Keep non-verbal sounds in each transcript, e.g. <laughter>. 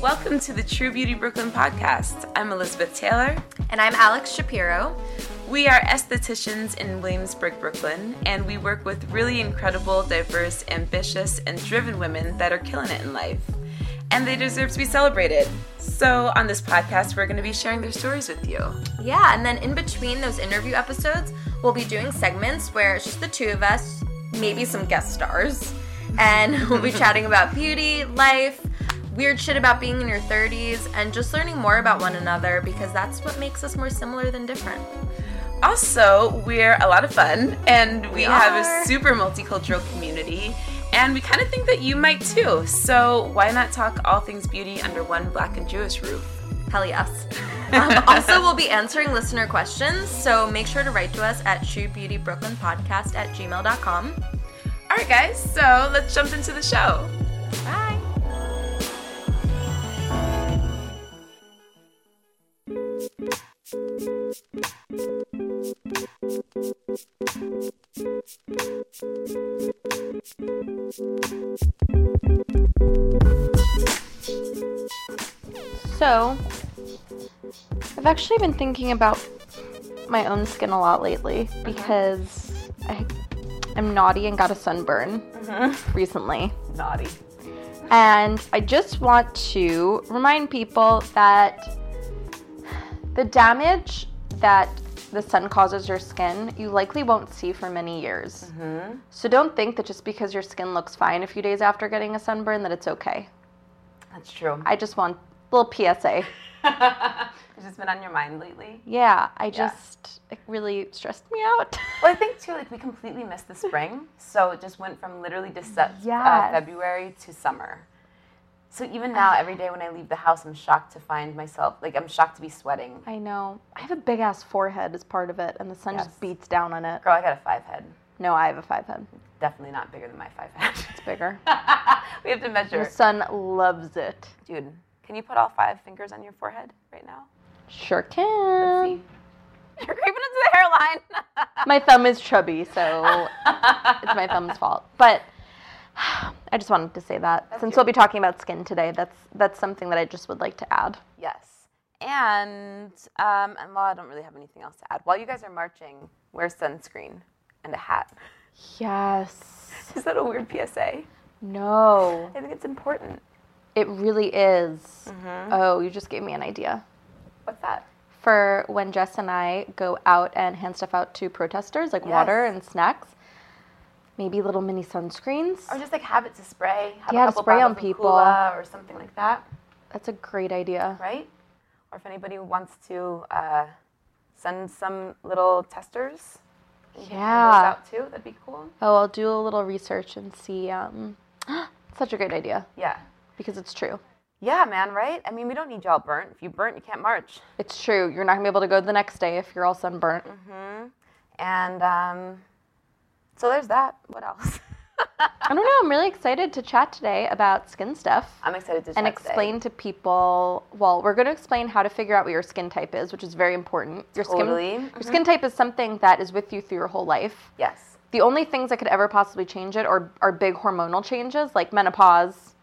Welcome to the True Beauty Brooklyn podcast. I'm Elizabeth Taylor. And I'm Alex Shapiro. We are estheticians in Williamsburg, Brooklyn, and we work with really incredible, diverse, ambitious, and driven women that are killing it in life. And they deserve to be celebrated. So, on this podcast, we're going to be sharing their stories with you. Yeah, and then in between those interview episodes, we'll be doing segments where it's just the two of us, maybe some guest stars, and <laughs> we'll be chatting about beauty, life, weird shit about being in your 30s, and just learning more about one another because that's what makes us more similar than different. Also, we're a lot of fun and we, We have a super multicultural community, and we kind of think that you might too. So, why not talk all things beauty under one black and Jewish roof? Hell yes. <laughs> Um, also, we'll be answering listener questions, so make sure to write to us at truebeautybrooklynpodcast at gmail.com. All right, guys, so let's jump into the show. Bye. So, I've actually been thinking about my own skin a lot lately uh-huh. because I, I'm naughty and got a sunburn uh-huh. recently. Naughty. And I just want to remind people that the damage that the sun causes your skin, you likely won't see for many years. Mm-hmm. So don't think that just because your skin looks fine a few days after getting a sunburn that it's okay. That's true. I just want a little PSA. <laughs> It's just been on your mind lately. Yeah, I just it really stressed me out. <laughs> Well, I think too, like we completely missed the spring, so it just went from literally Dece- uh, February to summer. So even now, every day when I leave the house, I'm shocked to find myself like I'm shocked to be sweating. I know. I have a big ass forehead as part of it, and the sun Yes. just beats down on it. Girl, I got a five head. No, I have a five head. Definitely not bigger than my five head. It's bigger. <laughs> we have to measure. the sun loves it. Dude, can you put all five fingers on your forehead right now? Sure can. You're creeping into the hairline. <laughs> My thumb is chubby, so it's my thumb's <laughs> fault. But <sighs> I just wanted to say that since we'll be talking about skin today, that's that's something that I just would like to add. Yes. And um, and well, I don't really have anything else to add. While you guys are marching, wear sunscreen and a hat. Yes. <laughs> Is that a weird PSA? No. I think it's important. It really is. Mm-hmm. Oh, you just gave me an idea. What's that? for when Jess and I go out and hand stuff out to protesters, like water and snacks. Maybe little mini sunscreens. Or just like have it to spray. Have Yeah, a couple spray on people. Or something like that, That's a great idea. right? Or if anybody wants to uh, send some little testers, and give those Yeah. out too. That'd be cool. Oh, I'll do a little research and see. Um, <gasps> such a great idea Yeah. because it's true. Yeah, man. Right? I mean, we don't need y'all burnt. If you burnt, you can't march. It's true. You're not gonna be able to go the next day if you're all sunburnt. And um, so there's that. What else? <laughs> I don't know. I'm really excited to chat today about skin stuff. I'm excited to and chat today. explain to people. Well, we're going to explain how to figure out what your skin type is, which is very important. Your Totally. skin, your skin type is something that is with you through your whole life. Yes. The only things that could ever possibly change it are, are big hormonal changes like menopause.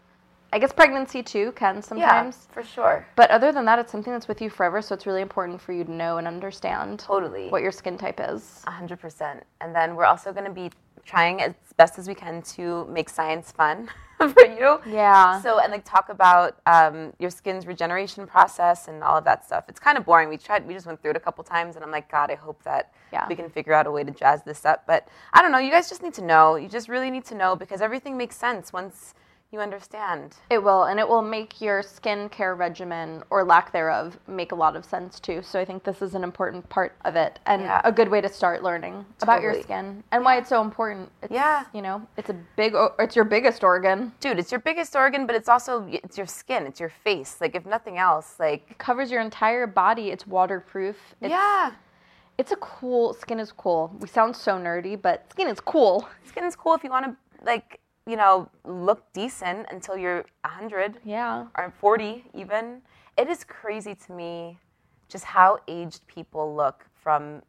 I guess pregnancy too can sometimes. Yeah, for sure. But other than that, it's something that's with you forever. So it's really important for you to know and understand Totally. what your skin type is. A hundred percent. And then we're also going to be trying as best as we can to make science fun <laughs> for you. Yeah. So and like talk about um, your skin's regeneration process and all of that stuff. It's kind of boring. We tried. We just went through it a couple times, and I'm like, God, I hope that Yeah. we can figure out a way to jazz this up. But I don't know. You guys just need to know. You just really need to know because everything makes sense once you understand. It will, and it will make your skincare regimen or lack thereof make a lot of sense too. So I think this is an important part of it and Yeah. a good way to start learning about your skin and why it's so important. It's, Yeah. you know, it's a big, it's your biggest organ. Dude, it's your biggest organ, but it's also it's your skin, it's your face. Like if nothing else, like It covers your entire body. It's waterproof. It's, yeah, it's a cool. Skin is cool. We sound so nerdy, but skin is cool. skin is cool if you want to like you know look decent until you're 100 Yeah. or 40 even. It is crazy to me just how aged people look from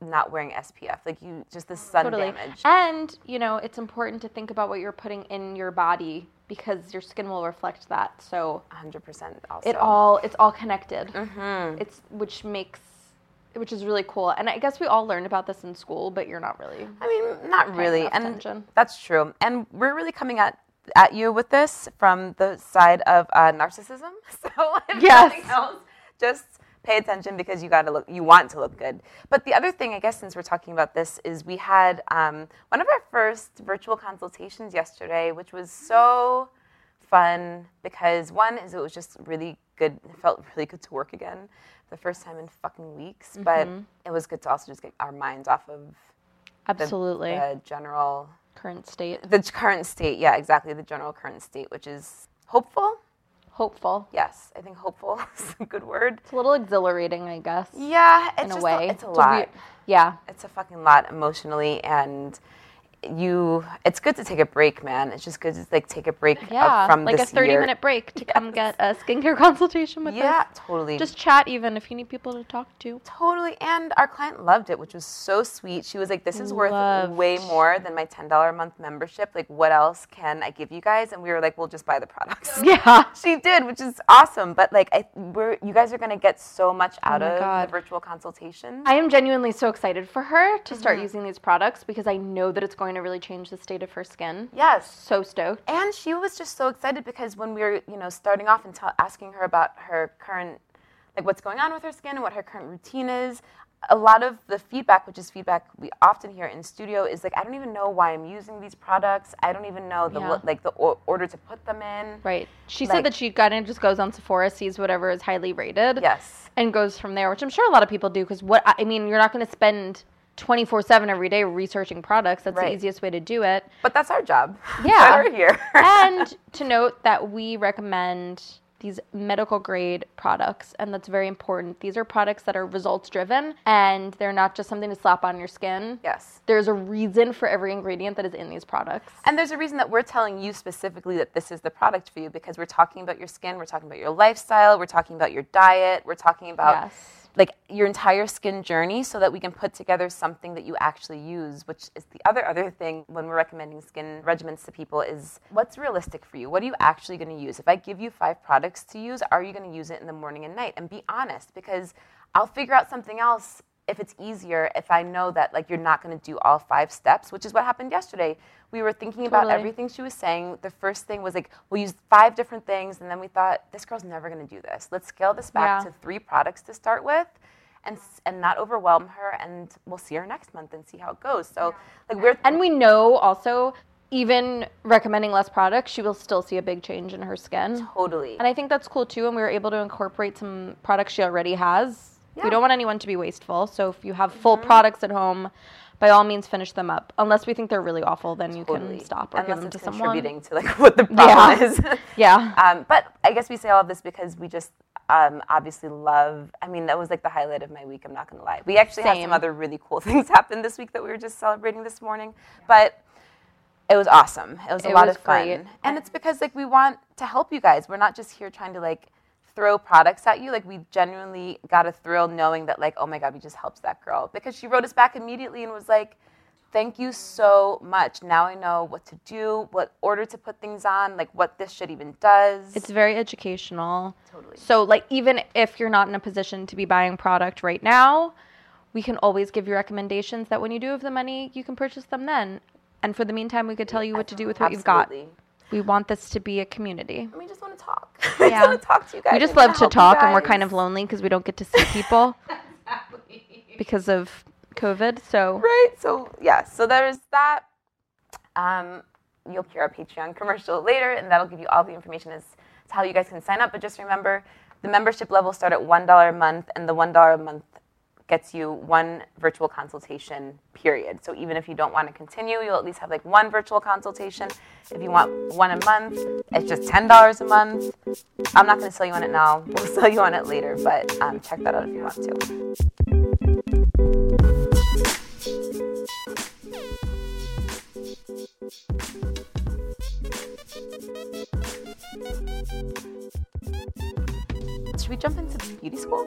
not wearing SPF. Like you just the sun Totally. damage. And, you know, it's important to think about what you're putting in your body because your skin will reflect that. So 100% also. it all it's all connected. Mm-hmm. It's which makes which is really cool. And I guess we all learned about this in school, but you're not really. I mean, not really, and attention. that's true. And we're really coming at at you with this from the side of uh, narcissism. <laughs> So if Yes. nothing else, just pay attention because you got to look. You want to look good. But the other thing, I guess, since we're talking about this, is we had um, one of our first virtual consultations yesterday, which was so fun because one is it was just really good. It felt really good to work again, the first time in fucking weeks. But Mm-hmm. it was good to also just get our minds off of Absolutely. the general Current state. the current state yeah exactly the general current state which is hopeful Hopeful. yes i think hopeful <laughs> is a good word It's a little exhilarating, I guess. yeah it's in a way. it's a lot yeah. it's a fucking lot emotionally and you it's good to take a break man it's just good to like take a break Yeah. from like a 30 year. minute break to come get a skincare <laughs> consultation with yeah us. totally Just chat even if you need people to talk to. Totally. And our client loved it, which was so sweet. She was like, This is worth Loved. way more than my $10 a month membership. Like, what else can I give you guys? And we were like, We'll just buy the products. <laughs> Yeah. <laughs> she did, which is awesome. But like, I, we're, you guys are going to get so much out Oh of God. the virtual consultation. I am genuinely so excited for her to Mm-hmm. start using these products because I know that it's going to really change the state of her skin. yes. So stoked. And she was just so excited because when we were, you know, starting off and t- asking her about her current, like what's going on with her skin and what her current routine is, a lot of the feedback, which is feedback we often hear in studio, is like, I don't even know why I'm using these products. I don't even know the Yeah. like the or- order to put them in. Right. She Like- said that she kind of just goes on Sephora, sees whatever is highly rated. Yes. And goes from there, which I'm sure a lot of people do because what I mean, you're not going to spend 24 7 every day researching products. That's Right. the easiest way to do it. But that's our job. <laughs> Yeah. That's why we're here. <laughs> and to note that we recommend these medical grade products, and that's very important. These are products that are results driven and they're not just something to slap on your skin. yes. There's a reason for every ingredient that is in these products. And there's a reason that we're telling you specifically that this is the product for you because we're talking about your skin, we're talking about your lifestyle, we're talking about your diet, we're talking about Yes. Like your entire skin journey so that we can put together something that you actually use, which is the other other thing when we're recommending skin regimens to people is what's realistic for you? What are you actually going to use? If I give you 5 products to use, are you going to use it in the morning and night? And be honest because I'll figure out something else if it's easier if I know that like you're not going to do all five steps, which is what happened yesterday. We were thinking about Totally. everything she was saying. The first thing was like we'll use five different things, and then we thought this girl's never going to do this. Let's scale this back Yeah. to three products to start with, and and not overwhelm her. And we'll see her next month and see how it goes. So like we're And we know also, even recommending less products, she will still see a big change in her skin. totally And I think that's cool too. And we were able to incorporate some products she already has. Yeah. We don't want anyone to be wasteful. So if you have full mm-hmm. products at home, by all means finish them up. Unless we think they're really awful, then you totally can stop or unless give them to someone. contributing to like <laughs> what the problem <laughs> Yeah. is. <laughs> Yeah. Um, but I guess we say all of this because we just um, obviously love. I mean, that was like the highlight of my week. I'm not going to lie. We actually had Same. some other really cool things happen this week that we were just celebrating this morning. But it was awesome. It was a It lot was of fun, great. and it's because like we want to help you guys. We're not just here trying to like throw products at you. Like we genuinely got a thrill knowing that like, oh my god, we just helped that girl because she wrote us back immediately and was like. Thank you so much. Now I know what to do, what order to put things on, like what this shit even does. It's very educational. Totally. So, like, even if you're not in a position to be buying product right now, we can always give you recommendations that when you do have the money, you can purchase them then. And for the meantime, we could tell you what to do with what you've got. We want this to be a community. And we just want to talk. <laughs> we Yeah. just want to talk to you guys. We just love to talk, and we're kind of lonely because we don't get to see people <laughs> because of COVID. So right. So yeah. So there's that. Um, you'll hear our Patreon commercial later, and that'll give you all the information as to how you guys can sign up. But just remember, the membership levels start at one dollar a month, and the one dollar a month gets you one virtual consultation. Period. So even if you don't want to continue, you'll at least have like one virtual consultation. If you want one a month, it's just ten dollars a month. I'm not going to sell you on it now. <laughs> We'll sell you on it later, but um, check that out if you want to. Should we jump into beauty school?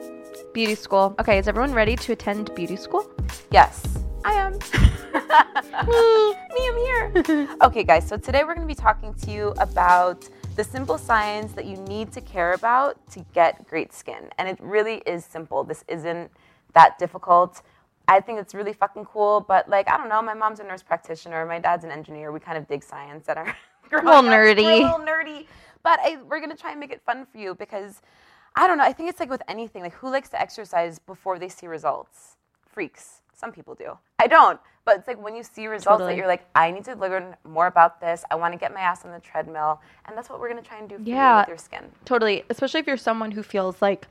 beauty school. Okay, is everyone ready to attend beauty school? Yes, I am. <laughs> Me, Me, I'm here. <laughs> okay, guys, so today we're going to be talking to you about the simple science that you need to care about to get great skin. And it really is simple. This isn't that difficult. I think it's really fucking cool, but like, I don't know, my mom's a nurse practitioner, my dad's an engineer. We kind of dig science at our <laughs> Little up. We're nerdy. a little nerdy. But I, we're going to try and make it fun for you because I don't know. I think it's like with anything. Like, who likes to exercise before they see results? Freaks. Some people do. I don't. But it's like when you see results Totally. that you're like, I need to learn more about this. I want to get my ass on the treadmill. And that's what we're going to try and do for you with your skin. Totally, especially if you're someone who feels like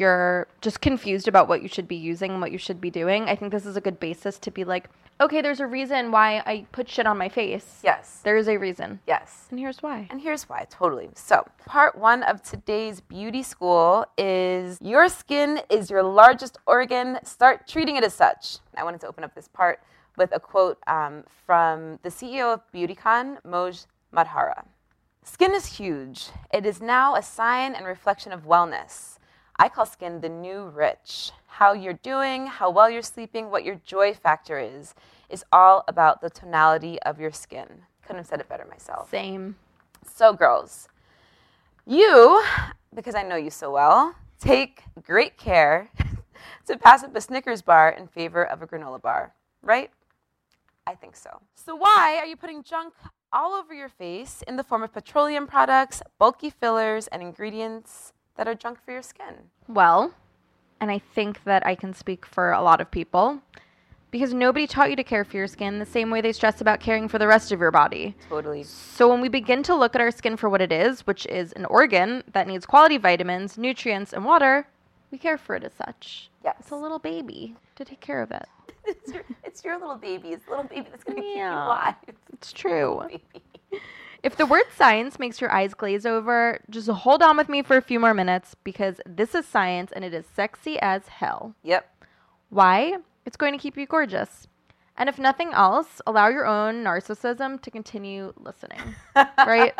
you're just confused about what you should be using and what you should be doing. I think this is a good basis to be like, okay, there's a reason why I put shit on my face. Yes. There is a reason. Yes. And here's why. And here's why, totally. So, part one of today's beauty school is your skin is your largest organ. Start treating it as such. I wanted to open up this part with a quote um, from the CEO of BeautyCon, Moj Mahdara. Skin is huge. It is now a sign and reflection of wellness. I call skin the new rich. How you're doing, how well you're sleeping, what your joy factor is, is all about the tonality of your skin. Couldn't have said it better myself. Same. So, girls, you, because I know you so well, take great care <laughs> to pass up a Snickers bar in favor of a granola bar, right? I think so. So, why are you putting junk all over your face in the form of petroleum products, bulky fillers, and ingredients that are junk for your skin? Well, and I think that I can speak for a lot of people because nobody taught you to care for your skin the same way they stress about caring for the rest of your body. Totally. So when we begin to look at our skin for what it is, which is an organ that needs quality vitamins, nutrients, and water, we care for it as such. Yes. It's a little baby to take care of it. <laughs> It's your, it's your little baby. It's a little baby that's going to keep you Yeah. alive. It's true. <laughs> If the word science makes your eyes glaze over, just hold on with me for a few more minutes because this is science and it is sexy as hell. Yep. Why? It's going to keep you gorgeous. And if nothing else, allow your own narcissism to continue listening. <laughs> right?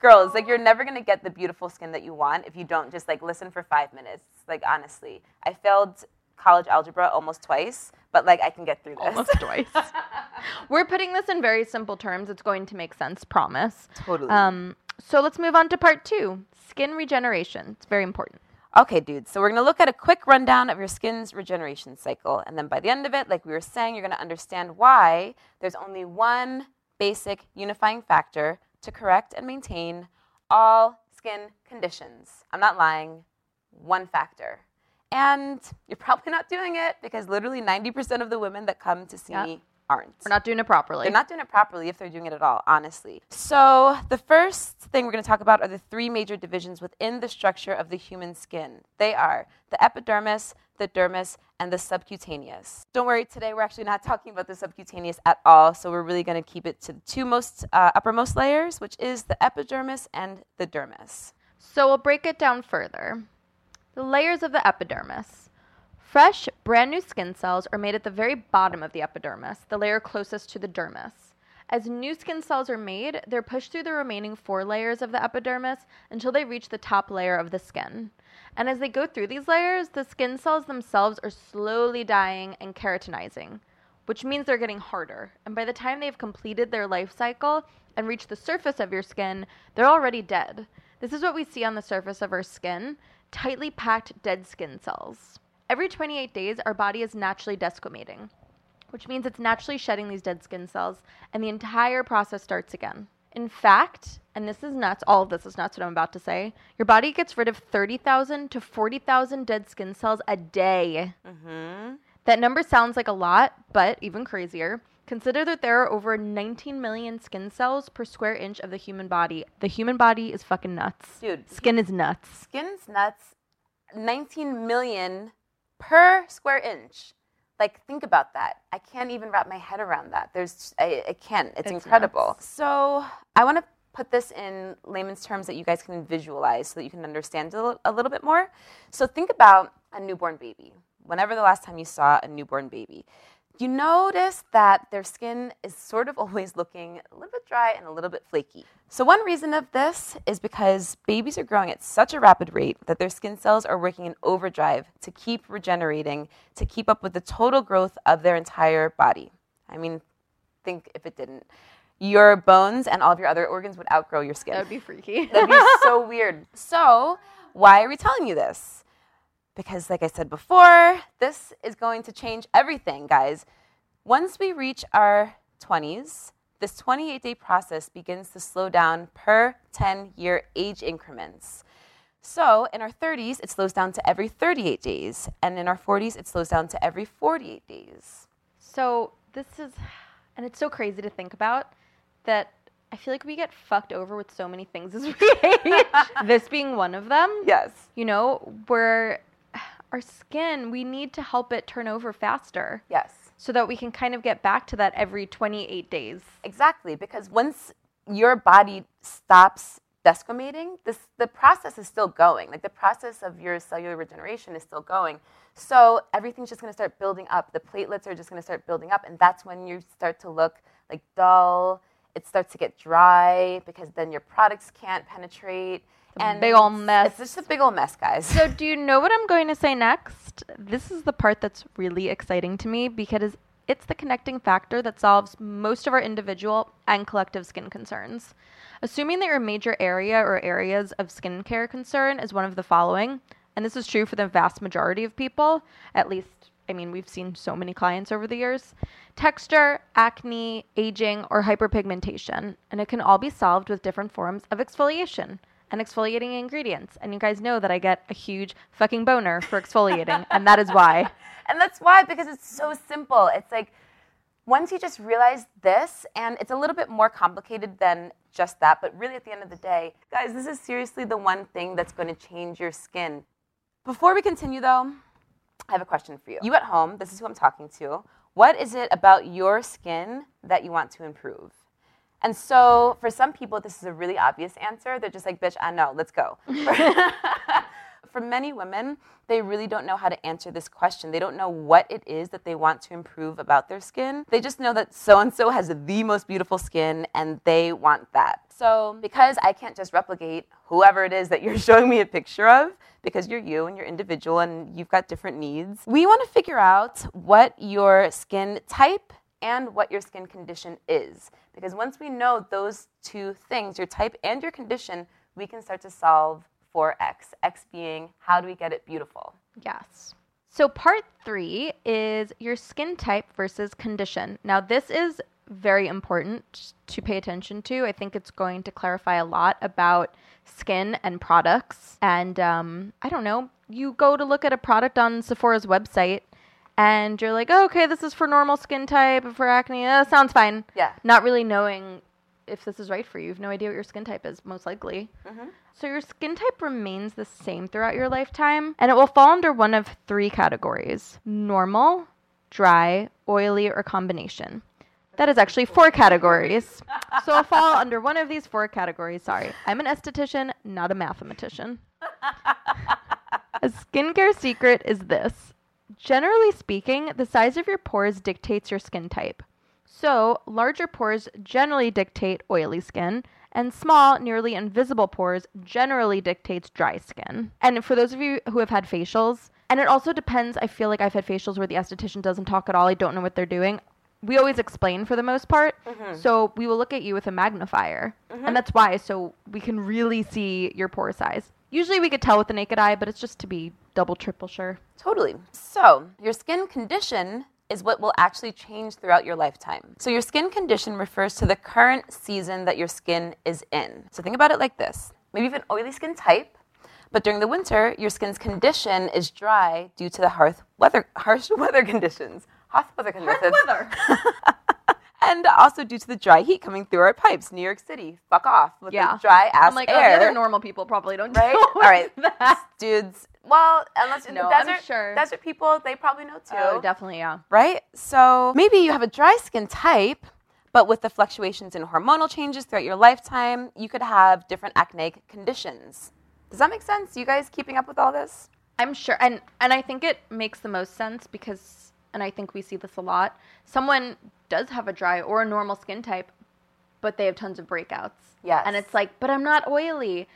Girls, like you're never gonna get the beautiful skin that you want if you don't just like listen for five minutes. Like honestly, I failed college algebra almost twice, but like I can get through this. Almost twice. <laughs> We're putting this in very simple terms. It's going to make sense, promise. Totally. Um, so let's move on to part two skin regeneration. It's very important. Okay, dudes. So we're gonna look at a quick rundown of your skin's regeneration cycle, and then by the end of it, like we were saying, you're gonna understand why there's only one basic unifying factor to correct and maintain all skin conditions. I'm not lying. One factor. And you're probably not doing it because literally 90% of the women that come to see Yeah. me aren't. We're not doing it properly. They're not doing it properly if they're doing it at all, honestly. So, the first thing we're going to talk about are the three major divisions within the structure of the human skin. They are the epidermis, the dermis, and the subcutaneous. Don't worry, today we're actually not <laughs> talking about the subcutaneous at all, so we're really going to keep it to the two most uh, uppermost layers, which is the epidermis and the dermis. So we'll break it down further. The layers of the epidermis. Fresh, brand new skin cells are made at the very bottom of the epidermis, the layer closest to the dermis. As new skin cells are made, they're pushed through the remaining four layers of the epidermis until they reach the top layer of the skin. And as they go through these layers, the skin cells themselves are slowly dying and keratinizing, which means they're getting harder. And by the time they've completed their life cycle and reach the surface of your skin, they're already dead. This is what we see on the surface of our skin tightly packed dead skin cells. Every 28 days, our body is naturally desquamating, which means it's naturally shedding these dead skin cells, and the entire process starts again. In fact, and this is nuts, all of this is nuts what I'm about to say, your body gets rid of 30,000 to 40,000 dead skin cells a day. Mm-hmm. That number sounds like a lot, but even crazier. Consider that there are over 19 million skin cells per square inch of the human body. The human body is fucking nuts. Dude, Skin is nuts. skin's nuts. 19 million per square inch. Like think about that. I can't even wrap my head around that. There's i, I can't. It's, incredible. so i want to put this in layman's terms that you guys can visualize so that you can understand a little bit more. So think about a newborn baby. Whenever the last time you saw a newborn baby you notice that their skin is sort of <laughs> always looking a little bit dry and a little bit flaky. So, one reason of this is because babies are growing at such a rapid rate that their skin cells are working in overdrive to keep regenerating, to keep up with the total growth of their entire body. I mean, think if it didn't. Your bones and all of your other organs would outgrow your skin. That would be freaky. That'd be so <laughs> weird. So, why are we telling you this? Because, like I said before, this is going to change everything, guys. Once we reach our 20s, this 28 day process begins to slow down per 10 year age increments. So, in our 30s, it slows down to every 38 days, and in our 40s, it slows down to every 48 days. So this is, and it's so crazy to think about that I feel like we get fucked over with so many things as we <laughs> age. this being one of them. Yes. You know, where our skin, we need to help it turn over faster Yes. so that we can kind of get back to that every 28 days. Exactly, because once your body stops desquamating, this the process is still going. Like the process of your cellular regeneration is still going. So everything's just going to start building up. The platelets are just going to start building up, and that's when you start to look like dull. It starts to get dry because then your products can't penetrate. And big ol' it's- mess. It's just a big old mess, guys. So, do you know what I'm going to say next? This is the part that's really exciting to me because it's the connecting factor that solves most of our individual and collective skin concerns. Assuming that your major area or areas of skincare concern is one of the following, and this is true for the vast majority of people, at least, I mean, we've seen so many clients over the years texture, acne, aging, or hyperpigmentation, and it can all be solved with different forms of exfoliation and exfoliating ingredients. And you guys know that I get a huge fucking boner for exfoliating, and that is why. <laughs> And that's why, because it's so simple. It's like once you just realize this, and it's a little bit more complicated than just that, but really at the end of the day, guys, this is seriously the one thing that's going to change your skin. Before we continue, though, I have a question for you. You at home, this is who I'm talking to. What is it about your skin that you want to improve? And so, for some people, this is a really obvious answer. They're just like, bitch, I know, let's go. <laughs> for many women, they really don't know how to answer this question. They don't know what it is that they want to improve about their skin. They just know that so and so has the most beautiful skin and they want that. So, because I can't just replicate whoever it is that you're <laughs> showing me a picture of, because you're you and you're individual and you've got different needs, we want to figure out what your skin type and what your skin condition is. Because once we know those two things, your type and your condition, we can start to solve for X. X being how do we get it beautiful? Yes. So, part three is your skin type versus condition. Now, this is very important to pay attention to. I think it's going to clarify a lot about skin and products. And um, I don't know, you go to look at a product on Sephora's website and you're like, oh, okay, this is for normal skin type, for acne, uh, sounds fine. Yeah. Not really knowing if this is right for you. You have no idea what your skin type is, most likely. So your skin type remains the same throughout your lifetime, and it will fall under one of three categories normal, dry, oily, or combination. That is actually four categories. so it'll fall under one of these four categories. Sorry. I'm an esthetician, not a mathematician. <laughs> a skincare secret is this. Generally speaking, the size of your pores dictates your skin type. So, larger pores generally dictate oily skin, and small, nearly invisible pores generally dictates dry skin. And for those of you who have had facials, and it also depends, I feel like I've had facials where the esthetician doesn't talk at all, I don't know what they're doing. We always explain for the most part. Mm-hmm. So, we will look at you with a magnifier. Mm-hmm. And that's why, so we can really see your pore size. Usually we could tell with the naked eye, but it's just to be double, triple sure. Totally. So, your skin condition is what will actually change throughout your lifetime. So, your skin condition refers to the current season that your skin is in. So, think about it like this maybe you have an oily skin type, but during the winter, your skin's condition is dry due to the harsh weather, harsh <laughs> weather conditions. Harsh weather conditions. weather. <laughs> and also due to the dry heat coming through our pipes. New York City, fuck off with Yeah. the dry ass I'm like, oh, air. the other normal people probably don't right? All right, that. dudes. Well, unless in No, the I'm desert, sure. desert people, they probably know too. Oh, definitely, yeah. right? So maybe you have a dry skin type, but with the fluctuations in hormonal changes throughout your lifetime, you could have different acneic conditions. Does that make sense? You guys keeping up with all this? I'm sure, and and I think it makes the most sense because, and I think we see this a lot. Someone does have a dry or a normal skin type, but they have tons of breakouts. Yes. and it's like, but I'm not oily,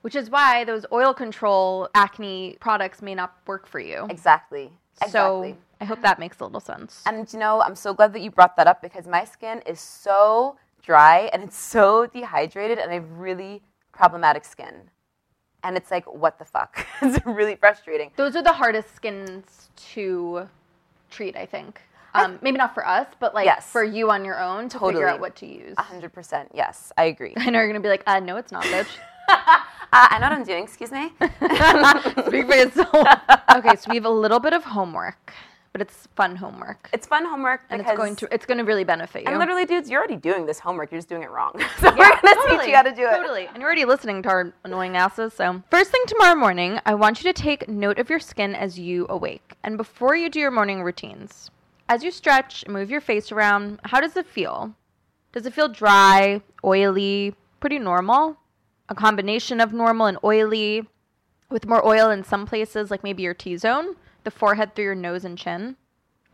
which is why those oil control acne products may not work for you. Exactly. Exactly. So I hope that makes a little sense. And you know, I'm so glad that you brought that up because my skin is so dry and it's <laughs> so dehydrated and I have really problematic skin. And it's like, what the fuck? <laughs> it's really frustrating. Those are the hardest skins to treat, I think. Um, maybe not for us, but like Yes. for you on your own to figure out what to use. 100%. Yes, I agree. I know you're gonna be like, uh, no, it's not, bitch. <laughs> Uh, I know what I'm doing, excuse me. <laughs> Speak for yourself. okay, so we have a little bit of homework, but it's fun homework, It's fun homework and it's going to it's going to really benefit you. And literally, dudes, you're already doing this homework. You're just doing it wrong. <laughs> so we're gonna teach you how to do it. Totally. And you're already listening to our annoying asses. So, first thing tomorrow morning, I want you to take note of your skin as you awake and before you do your morning routines. As you stretch and move your face around, how does it feel? Does it feel dry, oily, pretty normal? A combination of normal and oily, with more oil in some places, like maybe your T zone, the forehead through your nose and chin,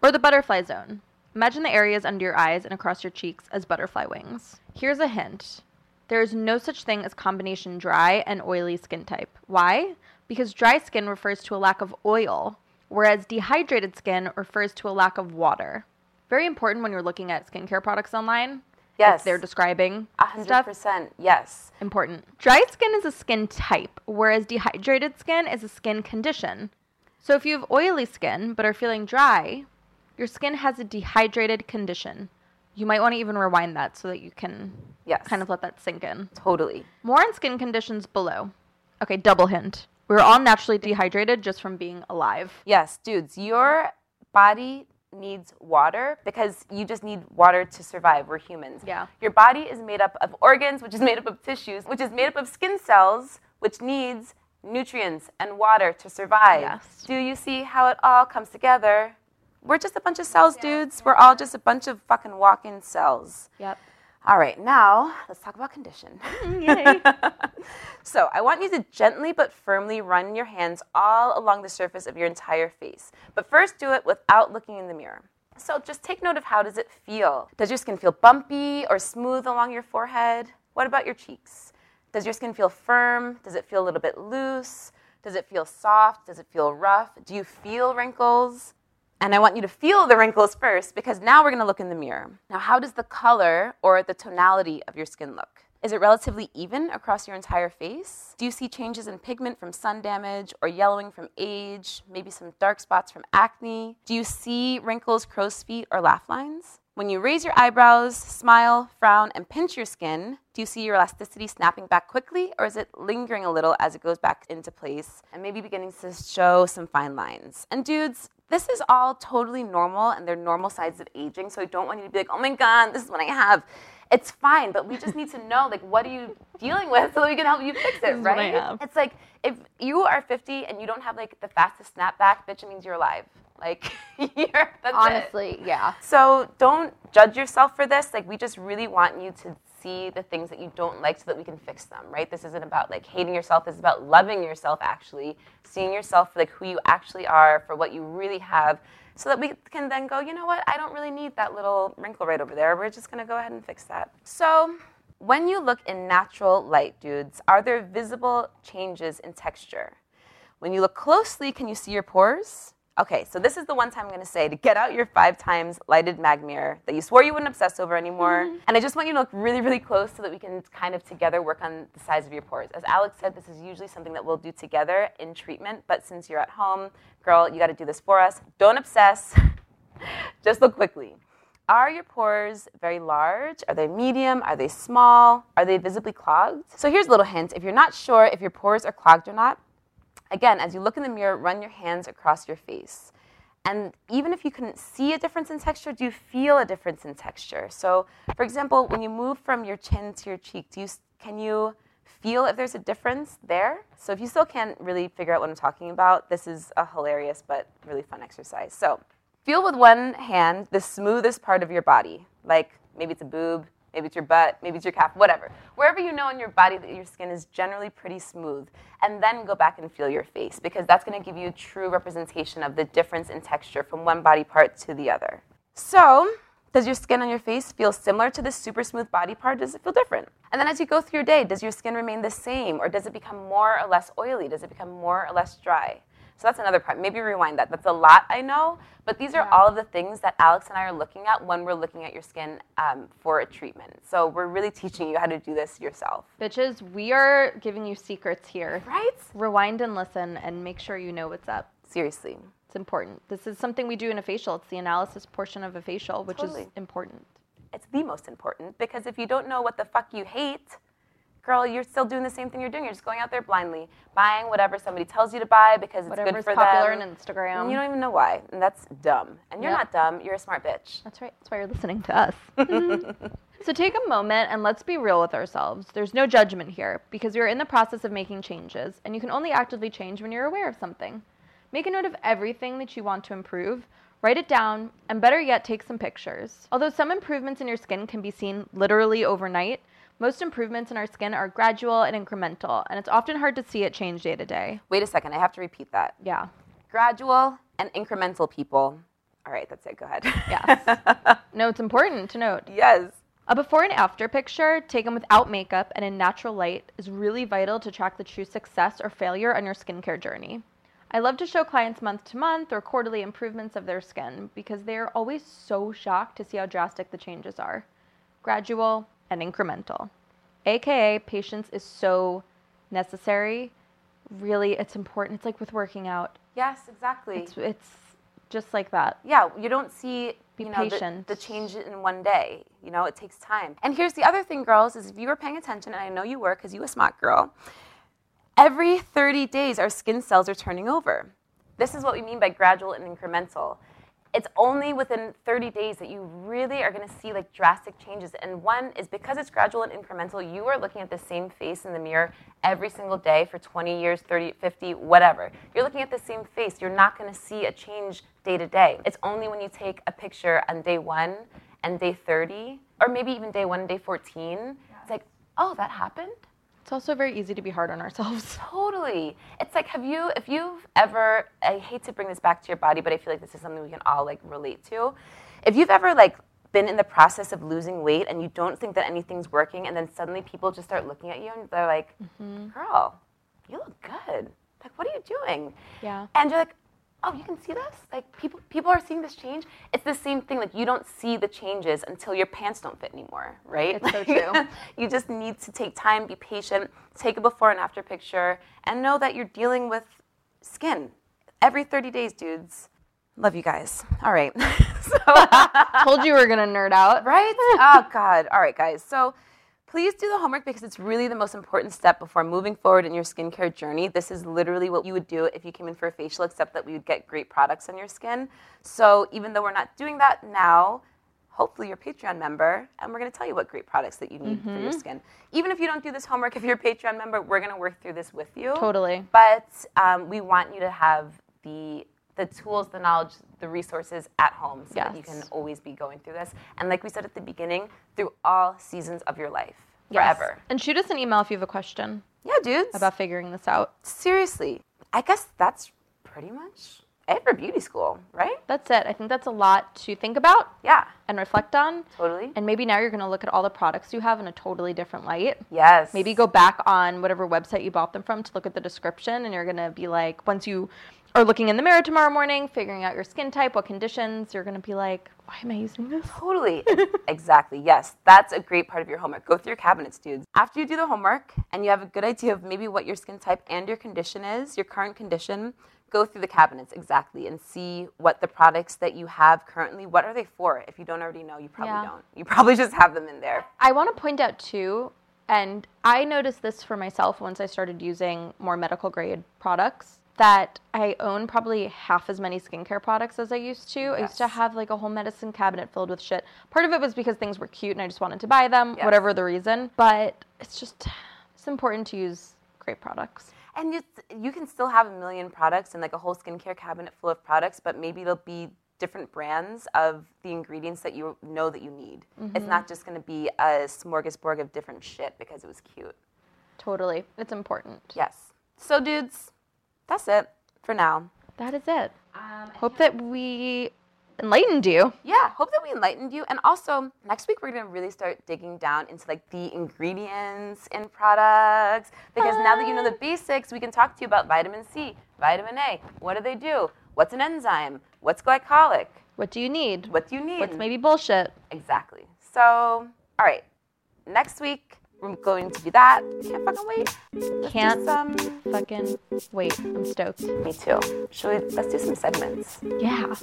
or the butterfly zone. Imagine the areas under your eyes and across your cheeks as butterfly wings. Here's a hint there is no such thing as combination dry and oily skin type. Why? Because dry skin refers to a lack of oil, whereas dehydrated skin refers to a lack of water. Very important when you're looking at skincare products online. if Yes. they're describing A hundred stuff. percent. Yes. Important. Dry skin is a skin type, whereas dehydrated skin is a skin condition. So if you have oily skin but are feeling dry, your skin has a dehydrated condition. You might want to even rewind that so that you can Yes. kind of let that sink in. Totally. More on skin conditions below. Okay, double hint. We're all naturally dehydrated just from being alive. Yes, dudes, your body needs water because you just need water to survive. We're humans. Yeah. Your body is made up of organs, which is made up of tissues, which is made up of skin cells, which needs nutrients and water to survive. Yes. Do you see how it all comes together? We're just a bunch of cells, dudes. We're all just a bunch of fucking walk-in cells. Yep. All right, now let's talk about condition. Mm, yay. <laughs> So I want you to gently but firmly run your hands all along the surface of your entire face. But first do it without looking in the mirror. So just take note of how does it feel? Does your skin feel bumpy or smooth along your forehead? What about your cheeks? Does your skin feel firm? Does it feel a little bit loose? Does it feel soft? Does it feel rough? Do you feel wrinkles? And I want you to feel the wrinkles first because now we're going to look in the mirror. Now, how does the color or the tonality of your skin look? Is it relatively even across your entire face? Do you see changes in pigment from sun damage or yellowing from age? Maybe some dark spots from acne? Do you see wrinkles, crow's feet, or laugh lines? When you raise your eyebrows, smile, frown, and pinch your skin, do you see your elasticity snapping back quickly, or is it lingering a little as it goes back into place and maybe beginning to show some fine lines? And dudes, this is all totally normal and they're normal sides of aging, so I don't want you to be like, oh my god, this is what I have. It's fine, but we just need to know like what are you dealing with so that we can help you fix it, is what I right? It's like if you are 50 and you don't have like the fastest snapback, bitch, it means you're alive. Like <laughs> you're that's it. Honestly, yeah. So don't judge yourself for this. Like we just really want you to see the things that you don't like so that we can fix them, right? This isn't about like hating yourself. This is about loving yourself actually, seeing yourself for like who you actually are, for what you really have, so that we can then go, you know what? I don't really need that little wrinkle right over there. We're just gonna go ahead and fix that. So when you look in natural light, dudes, are there visible changes in texture? When you look closely, can you see your pores? Okay, so this is the one time I'm gonna say to get out your five times lighted mag mirror that you swore you wouldn't obsess over anymore. Mm-hmm. And I just want you to look really, really close so that we can kind of together work on the size of your pores. As Alex said, this is usually something that we'll do together in treatment, but since you're at home, girl, you gotta do this for us. Don't obsess. <laughs> Just look quickly. Are your pores very large? Are they medium? Are they small? Are they visibly clogged? So here's a little hint. If you're not sure if your pores are clogged or not, again, as you look in the mirror, run your hands across your face. And even if you couldn't see a difference in texture, do you feel a difference in texture? So, for example, when you move from your chin to your cheek, do you, can you feel if there's a difference there? So, if you still can't really figure out what I'm talking about, this is a hilarious but really fun exercise. So, Feel with one hand the smoothest part of your body, like maybe it's a boob, maybe it's your butt, maybe it's your calf, whatever. Wherever you know in your body that your skin is generally pretty smooth. And then go back and feel your face because that's going to give you a true representation of the difference in texture from one body part to the other. So, does your skin on your face feel similar to this super smooth body part? Does it feel different? And then as you go through your day, does your skin remain the same or does it become more or less oily? Does it become more or less dry? So that's another part. Maybe rewind that. That's a lot, I know, but these are yeah. all of the things that Alex and I are looking at when we're looking at your skin um, for a treatment. So we're really teaching you how to do this yourself. Bitches, we are giving you secrets here. Right? Rewind and listen and make sure you know what's up. Seriously. It's important. This is something we do in a facial. It's the analysis portion of a facial, which totally. is important. It's the most important because if you don't know what the fuck you hate, girl, you're still doing the same thing you're doing. You're just going out there blindly, buying whatever somebody tells you to buy because it's Whatever's good for popular them. on Instagram. And you don't even know why, and that's dumb. And you're yep. not dumb. You're a smart bitch. That's right. That's why you're listening to us. <laughs> so take a moment and let's be real with ourselves. There's no judgment here because you're in the process of making changes, and you can only actively change when you're aware of something. Make a note of everything that you want to improve. Write it down, and better yet, take some pictures. Although some improvements in your skin can be seen literally overnight, most improvements in our skin are gradual and incremental, and it's often hard to see it change day to day. Wait a second, I have to repeat that. Yeah. Gradual and incremental people. All right, that's it. Go ahead. Yes. <laughs> no, it's important to note. Yes. A before and after picture taken without makeup and in natural light is really vital to track the true success or failure on your skincare journey. I love to show clients month to month or quarterly improvements of their skin because they are always so shocked to see how drastic the changes are. Gradual, and incremental. AKA, patience is so necessary. Really, it's important. It's like with working out. Yes, exactly. It's, it's just like that. Yeah, you don't see Be you know, patient. The, the change in one day. You know, it takes time. And here's the other thing, girls, is if you were paying attention, and I know you were because you a smart girl, every 30 days our skin cells are turning over. This is what we mean by gradual and incremental it's only within 30 days that you really are going to see like drastic changes. And one is because it's gradual and incremental you are looking at the same face in the mirror every single day for 20 years 30 50 whatever. You're looking at the same face. You're not going to see a change day to day. It's only when you take a picture on day 1 and day 30 or maybe even day 1 and day 14 yeah. it's like oh that happened it's also very easy to be hard on ourselves. <laughs> Totally. It's like, have you, if you've ever, I hate to bring this back to your body, but I feel like this is something we can all like relate to. If you've ever like been in the process of losing weight and you don't think that anything's working, and then suddenly people just start looking at you and they're like, mm-hmm. girl, you look good. Like, what are you doing? Yeah. And you're like, oh, you can see this? Like people people are seeing this change. It's the same thing. Like you don't see the changes until your pants don't fit anymore, right? It's so <laughs> true. you just need to take time, be patient, take a before and after picture, and know that you're dealing with skin every 30 days, dudes. Love you guys. All right. <laughs> so, <laughs> Told you we were gonna nerd out, right? oh God. All right, guys. So Please do the homework because it's really the most important step before moving forward in your skincare journey. This is literally what you would do if you came in for a facial, except that we would get great products on your skin. So even though we're not doing that now, hopefully you're a Patreon member, and we're going to tell you what great products that you need mm-hmm. for your mm-hmm. skin. Even if you don't do this homework, if you're a Patreon member, we're going to work through this with you. Totally. But um, we want you to have the the tools, the knowledge, the resources at home so yes. that you can always be going through this. And like we said at the beginning, through all seasons of your life. Yes. Forever. And shoot us an email if you have a question. Yeah, dudes. About figuring this out. Seriously. I guess that's pretty much it for beauty school, right? That's it. I think that's a lot to think about. Yeah. And reflect on. Totally. And maybe now you're going to look at all the products you have in a totally different light. Yes. Maybe go back on whatever website you bought them from to look at the description, and you're going to be like, once you are looking in the mirror tomorrow morning, figuring out your skin type, what conditions, you're going to be like, Why am I using this? Totally. <laughs> exactly. Yes. That's a great part of your homework. Go through your cabinets, dudes. After you do the homework and you have a good idea of maybe what your skin type and your condition is, your current condition, go through the cabinets exactly and see what the products that you have currently, what are they for? If you don't already know, you probably Yeah. don't. You probably just have them in there. I want to point out too, and I noticed this for myself once I started using more medical grade products, that I own probably half as many skincare products as I used to. I used to have like a whole medicine cabinet filled with shit. Part of it was because things were cute and I just wanted to buy them, Yes. whatever the reason. But it's just, it's important to use great products. And you, you can still have a million products and like a whole skincare cabinet full of products, but maybe there'll be different brands of the ingredients that you know that you need. It's mm-hmm. not just going to be a smorgasbord of different shit because it was cute. Totally. It's important. Yes. So, dudes, that's it for now. That is it. Um, hope that we enlightened you. Yeah, hope that we enlightened you. And also, next week we're gonna really start digging down into like the ingredients in products because now that you know the basics, we can talk to you about vitamin C, vitamin A. What do they do? What's an enzyme? What's glycolic? What do you need? What do you need? What's maybe bullshit? exactly? So, all right, next week we're going to do that. Can't fucking wait. Let's Can't some. fucking wait. I'm stoked. Me too. Should we? Let's do some segments. Yeah.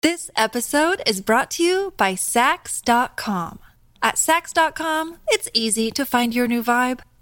This episode is brought to you by Saks.com. At Saks.com, it's easy to find your new vibe.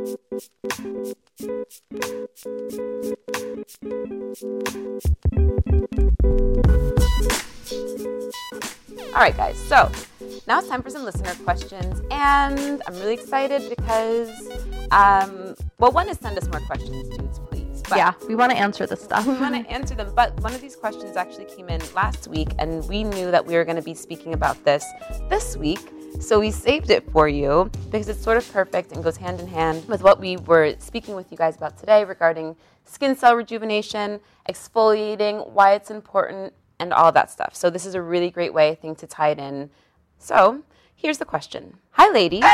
All right, guys. So now it's time for some listener questions, and I'm really excited because, um, well, one is send us more questions, dudes, please. But yeah, we want to answer this stuff. we want to answer them. But one of these questions actually came in last week, and we knew that we were going to be speaking about this this week. So we saved it for you because it's sort of perfect and goes hand in hand with what we were speaking with you guys about today regarding skin cell rejuvenation, exfoliating, why it's important, and all that stuff. So this is a really great way, I think, to tie it in. So here's the question Hi, ladies.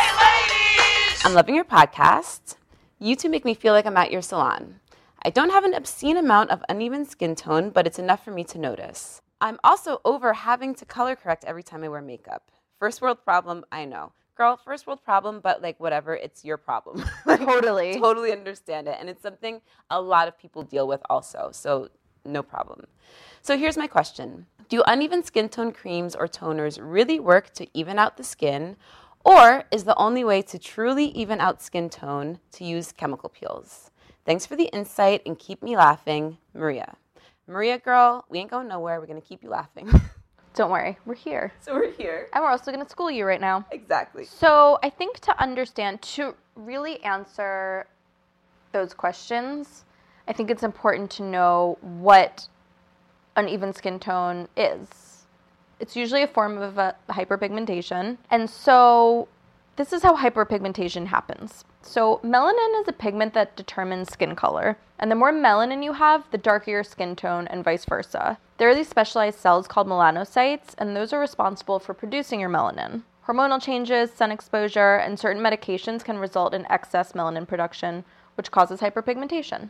I'm loving your podcast. You two make me feel like I'm at your salon. I don't have an obscene amount of uneven skin tone, but it's enough for me to notice. I'm also over having to color correct every time I wear makeup. First world problem, I know. Girl, first world problem, but like whatever, it's your problem. <laughs> Like, Totally. Totally understand it. And it's something a lot of people deal with also. So no problem. So here's my question Do uneven skin tone creams or toners really work to even out the skin? Or is the only way to truly even out skin tone to use chemical peels? Thanks for the insight and keep me laughing, Maria. Maria, girl, we ain't going nowhere. We're going to keep you laughing. <laughs> Don't worry, we're here. so we're here. And we're also going to school you right now. Exactly. So I think to understand, to really answer those questions, I think it's important to know what uneven skin tone is. It's usually a form of uh, hyperpigmentation. And so this is how hyperpigmentation happens. So melanin is a pigment that determines skin color. And the more melanin you have, the darker your skin tone and vice versa. There are these specialized cells called melanocytes, and those are responsible for producing your melanin. Hormonal changes, sun exposure, and certain medications can result in excess melanin production, which causes hyperpigmentation.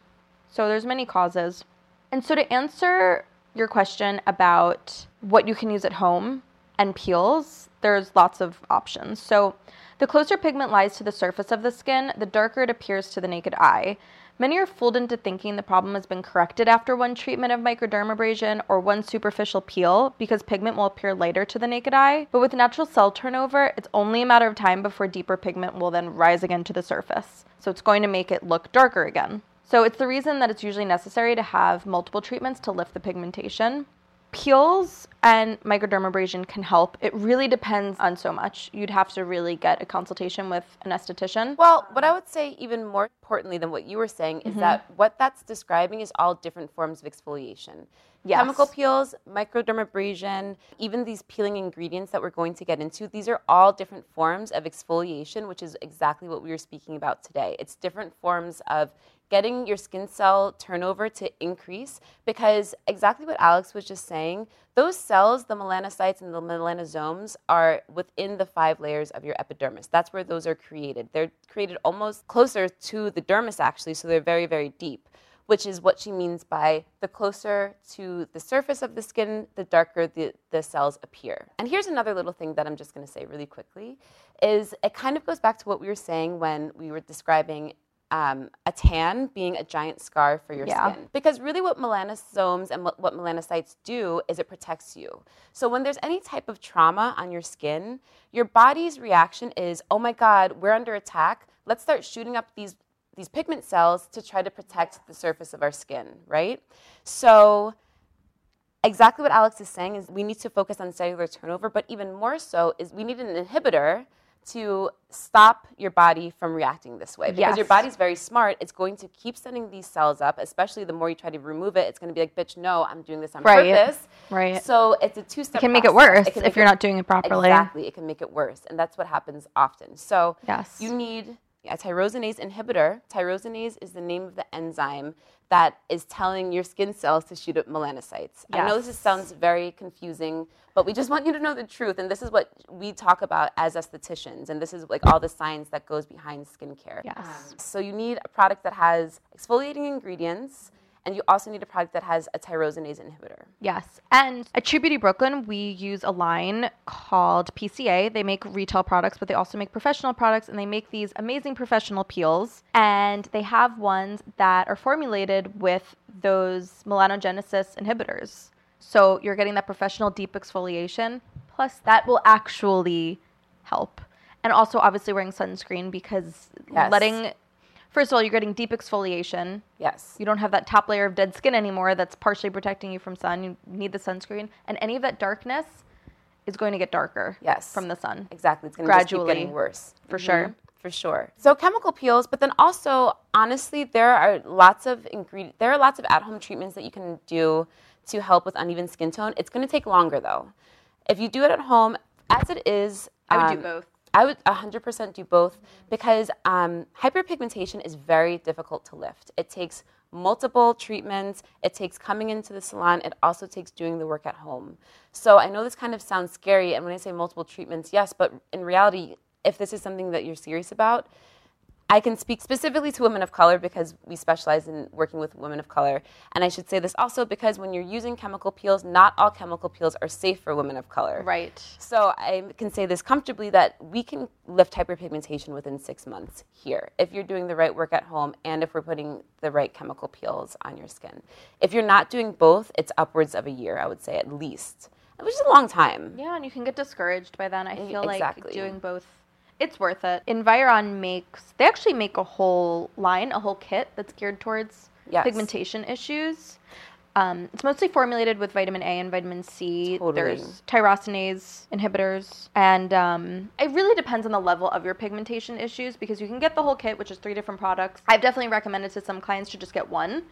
So there's many causes. And so to answer your question about what you can use at home and peels, there's lots of options. So the closer pigment lies to the surface of the skin, the darker it appears to the naked eye. Many are fooled into thinking the problem has been corrected after one treatment of microdermabrasion or one superficial peel because pigment will appear lighter to the naked eye. But with natural cell turnover, it's only a matter of time before deeper pigment will then rise again to the surface. So it's going to make it look darker again. So it's the reason that it's usually necessary to have multiple treatments to lift the pigmentation. Peels and microdermabrasion can help. It really depends on so much. You'd have to really get a consultation with an esthetician. Well, what I would say, even more importantly than what you were saying, is that Mm-hmm. what that's describing is all different forms of exfoliation. Yes. Chemical peels, microdermabrasion, even these peeling ingredients that we're going to get into, these are all different forms of exfoliation, which is exactly what we were speaking about today. It's different forms of getting your skin cell turnover to increase because exactly what Alex was just saying, those cells, the melanocytes and the melanosomes, are within the five layers of your epidermis. That's where those are created. They're created almost closer to the dermis, actually, so they're very, very deep, which is what she means by the closer to the surface of the skin, the darker the, the cells appear. And here's another little thing that I'm just to say really quickly is it kind of goes back to what we were saying when we were describing um, a tan being a giant scar for your Yeah. skin. Because really, what melanosomes and what, what melanocytes do is it protects you. So, when there's any type of trauma on your skin, your body's reaction is, oh my God, we're under attack. Let's start shooting up these, these pigment cells to try to protect the surface of our skin, right? So, exactly what Alex is saying is we need to focus on cellular turnover, but even more so is we need an inhibitor to stop your body from reacting this way. Because your body's very smart. It's going to keep sending these cells up, especially the more you try to remove it, it's going to be like, bitch, no, I'm doing this on Right. purpose. Right. So it's a two step It can make it worse if you're not doing it properly. Exactly. It can make it worse. And that's what happens often. So Yes. you need a tyrosinase inhibitor. Tyrosinase is the name of the enzyme that is telling your skin cells to shoot up melanocytes. I know this sounds very confusing, but we just want you to know the truth. And this is what we talk about as estheticians. And this is like all the science that goes behind skincare. Yes. Um, so you need a product that has exfoliating ingredients, and you also need a product that has a tyrosinase inhibitor. Yes. And at True Beauty Brooklyn, we use a line called PCA. They make retail products, but they also make professional products, and they make these amazing professional peels. And they have ones that are formulated with those melanogenesis inhibitors. So you're getting that professional deep exfoliation, plus that will actually help. And also, obviously, wearing sunscreen because Yes. letting, first of all, you're getting deep exfoliation. Yes. You don't have that top layer of dead skin anymore that's partially protecting you from sun. You need the sunscreen. And any of that darkness is going to get darker Yes. from the sun. Exactly. It's going to Gradually. getting worse. For Mhm. sure. For sure. So chemical peels, but then also honestly, there are lots of ingredient. There are lots of at-home treatments that you can do to help with uneven skin tone. It's going to take longer though. If you do it at home, as it is, I would do um, both. I would 100% do both because um, hyperpigmentation is very difficult to lift. It takes multiple treatments. It takes coming into the salon. It also takes doing the work at home. So I know this kind of sounds scary, and when I say multiple treatments, yes, but in reality, if this is something that you're serious about, I can speak specifically to women of color because we specialize in working with women of color. And I should say this also because when you're using chemical peels, not all chemical peels are safe for women of color. Right. So I can say this comfortably that we can lift hyperpigmentation within six months here if you're doing the right work at home and if we're putting the right chemical peels on your skin. If you're not doing both, it's upwards of a year, I would say at least, which is a long time. Yeah, and you can get discouraged by then. I feel exactly. like doing both, it's worth it. Environ makes, they actually make a whole line, a whole kit that's geared towards Yes. pigmentation issues. Um, it's mostly formulated with vitamin A and vitamin C. Totally. There's tyrosinase inhibitors, and um, it really depends on the level of your pigmentation issues because you can get the whole kit, which is three different products. I've definitely recommended to some clients to just get one,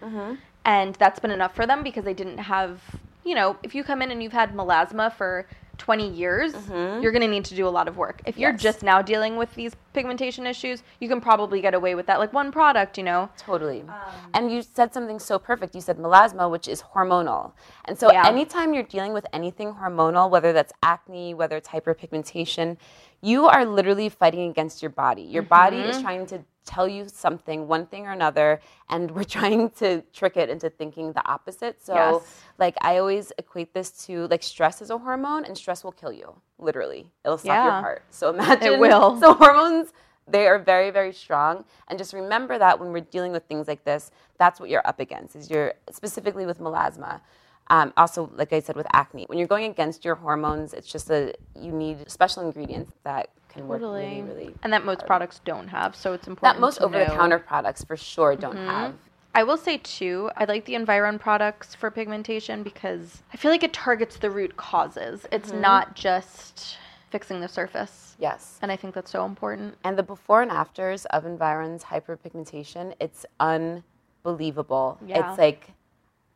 and that's been enough for them because they didn't have, you know, if you come in and you've had melasma for 20 years, mm-hmm. you're going to need to do a lot of work. If you're Yes. just now dealing with these pigmentation issues, you can probably get away with that, like one product, you know. Totally. Um, and you said something so perfect. You said melasma, which is hormonal. And so Yeah. anytime you're dealing with anything hormonal, whether that's acne, whether it's hyperpigmentation, you are literally fighting against your body. Your body is mm-hmm. trying to tell you something, one thing or another, and we're <laughs> trying to trick it into thinking the opposite. So Yes. like I always equate this to like stress is a hormone and stress will kill you. Literally. It'll stop your heart. So imagine it will. <laughs> So hormones They are very, very strong. And just remember that when we're dealing with things like this, that's what you're up against. Is you're specifically with melasma. Um, also, like I said, with acne, when you're going against your hormones, it's just a you need special ingredients that can work really, really. and that most products don't have, so it's important. That most over-the-counter products for sure don't mm-hmm. have. I will say too, I like the Environ products for pigmentation because I feel like it targets the root causes. It's mm-hmm. not just fixing the surface. Yes. And I think that's so important. And the before and afters of Environ's hyperpigmentation, it's unbelievable. Yeah. It's like,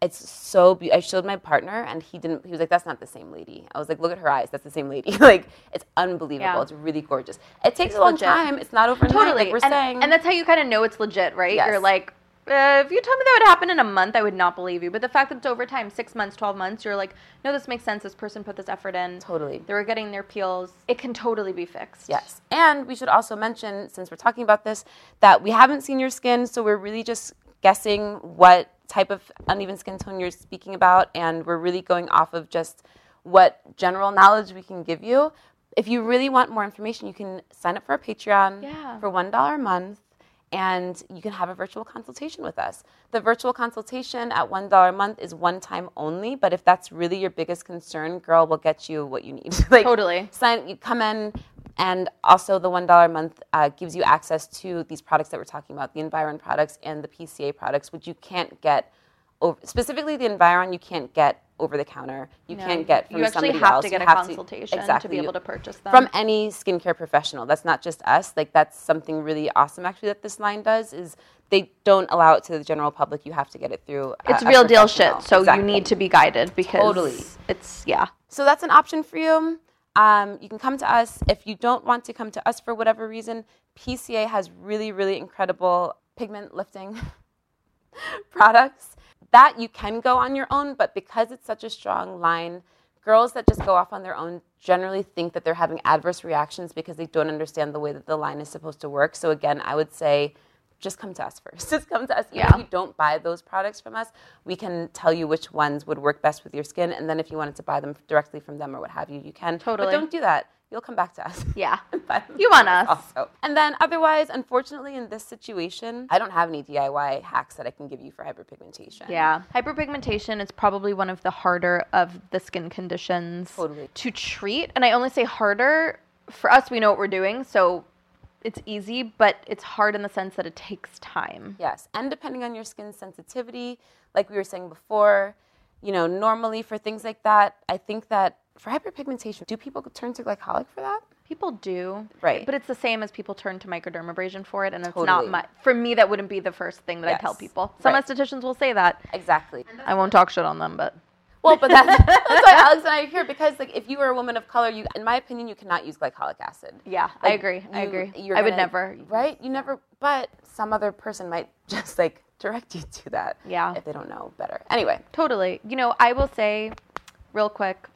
it's so. Be- I showed my partner, and he didn't. He was like, "That's not the same lady." I was like, "Look at her eyes. That's the same lady." <laughs> like, it's unbelievable. Yeah. It's really gorgeous. It takes a long legit. time. It's not overnight. Totally. Like we're and, saying. and that's how you kind of know it's legit, right? Yes. You're like, uh, if you told me that would happen in a month, I would not believe you. But the fact that it's over time, six months, 12 months, you're like, no, this makes sense. This person put this effort in. Totally. They were getting their peels. It can totally be fixed. Yes. And we should also mention, since we're talking about this, that we haven't seen your skin, so we're really just guessing what type of uneven skin tone you're speaking about, and we're really going off of just what general knowledge we can give you. If you really want more information, you can sign up for our Patreon Yeah. for $1 a month. And you can have a virtual consultation with us. The virtual consultation at $1 a month is one time only, but if that's really your biggest concern, girl, we'll get you what you need. <laughs> like, Totally. sign you come in and also the one dollar a month uh, gives you access to these products that we're talking about the environ products and the pca products which you can't get over, specifically the environ you can't get over the counter you can't get from You actually have else. to You get a consultation to exactly. be able to purchase them. from any skincare professional that's not just us like that's something really awesome actually that this line does is they don't allow it to the general public you have to get it through a- it's a real deal shit. So Exactly. you need to be guided because Totally. it's, yeah. So that's an option for you. Um, you can come to us. If you don't want to come to us for whatever reason, PCA has really, really incredible pigment lifting <laughs> products that you can go on your own, but because it's such a strong line, girls that just go off on their own generally think that they're having adverse reactions because they don't understand the way that the line is supposed to work. So again, I would say just come to us first. Just come to us. Even Yeah. if you don't buy those products from us, we can tell you which ones would work best with your skin. And then if you wanted to buy them directly from them or what have you, you can. Totally. But don't do that. You'll come back to us. <laughs> Yeah. and buy them You want us. Also. And then otherwise, unfortunately, in this situation, I don't have any DIY hacks that I can give you for hyperpigmentation. Yeah. Hyperpigmentation is probably one of the harder of the skin conditions Totally. to treat. And I only say harder for us, we know what we're doing. So it's easy, but it's hard in the sense that it takes time. Yes, and depending on your skin sensitivity, like we were saying before, you know, normally for things like that, I think that for hyperpigmentation, do people turn to glycolic for that? People do. Right. But it's the same as people turn to microdermabrasion for it. And it's Totally. not my, for me, that wouldn't be the first thing that I tell people. Some Right. estheticians will say that. Exactly. I won't talk shit on them, but Well, but that's, <laughs> that's why Alex and I are here because, like, if you are a woman of color, you, in my opinion, you cannot use glycolic acid. yeah, I Like, agree. I agree. you're I would gonna- never. Right? You never. But some other person might <laughs> just like direct you to that. Yeah. If they don't know better. Anyway. Totally. You know, I will say, real quick,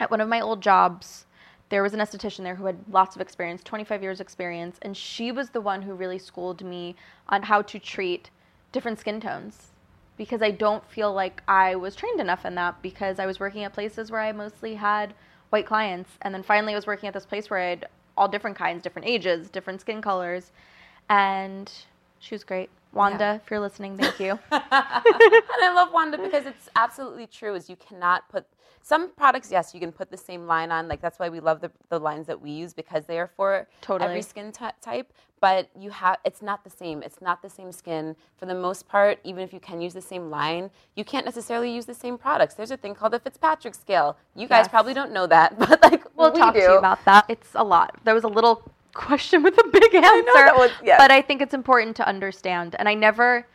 at one of my old jobs, there was an esthetician there who had lots of experience, 25 years experience, and she was the one who really schooled me on how to treat different skin tones because I don't feel like I was trained enough in that because I was working at places where I mostly had white clients and then finally I was working at this place where I had all different kinds, different ages, different skin colors and she was great. Wanda, if you're listening, thank you. <laughs> and I love Wanda because it's absolutely true. Is you cannot put some products. Yes, you can put the same line on. Like that's why we love the, the lines that we use because they are for Totally. every skin ty- type. But you have it's not the same. It's not the same skin for the most part. Even if you can use the same line, you can't necessarily use the same products. There's a thing called the Fitzpatrick scale. You guys Yes. probably don't know that, <laughs> but like We'll we talk do. to you about that. It's a lot. There was a little question with a big answer. that was- yes. But I think it's important to understand. And I never,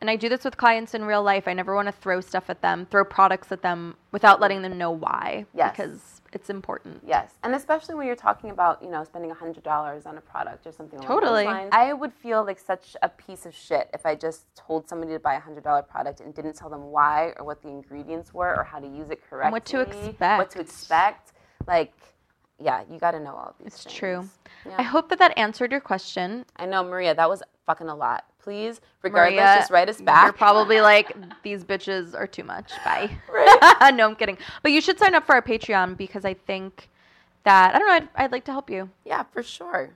and I do this with clients in real life, I never want to throw stuff at them, throw products at them without letting them know why. Yes. Because it's important. Yes, and especially when you're talking about you know spending hundred dollars on a product or something. Totally. I would feel like such a piece of shit if I just told somebody to buy a hundred dollar product and didn't tell them why or what the ingredients were or how to use it correctly. what to expect. What to expect? Like, yeah, you got to know all these. It's things. true. Yeah. I hope that that answered your question. I know, Maria. That was fucking a lot. Please, regardless, Maria, just write us back. You're probably like, these bitches are too much. Bye. <laughs> <laughs> no, I'm kidding. But you should sign up for our Patreon because I think that, I don't know, I'd, I'd like to help you. Yeah, for sure.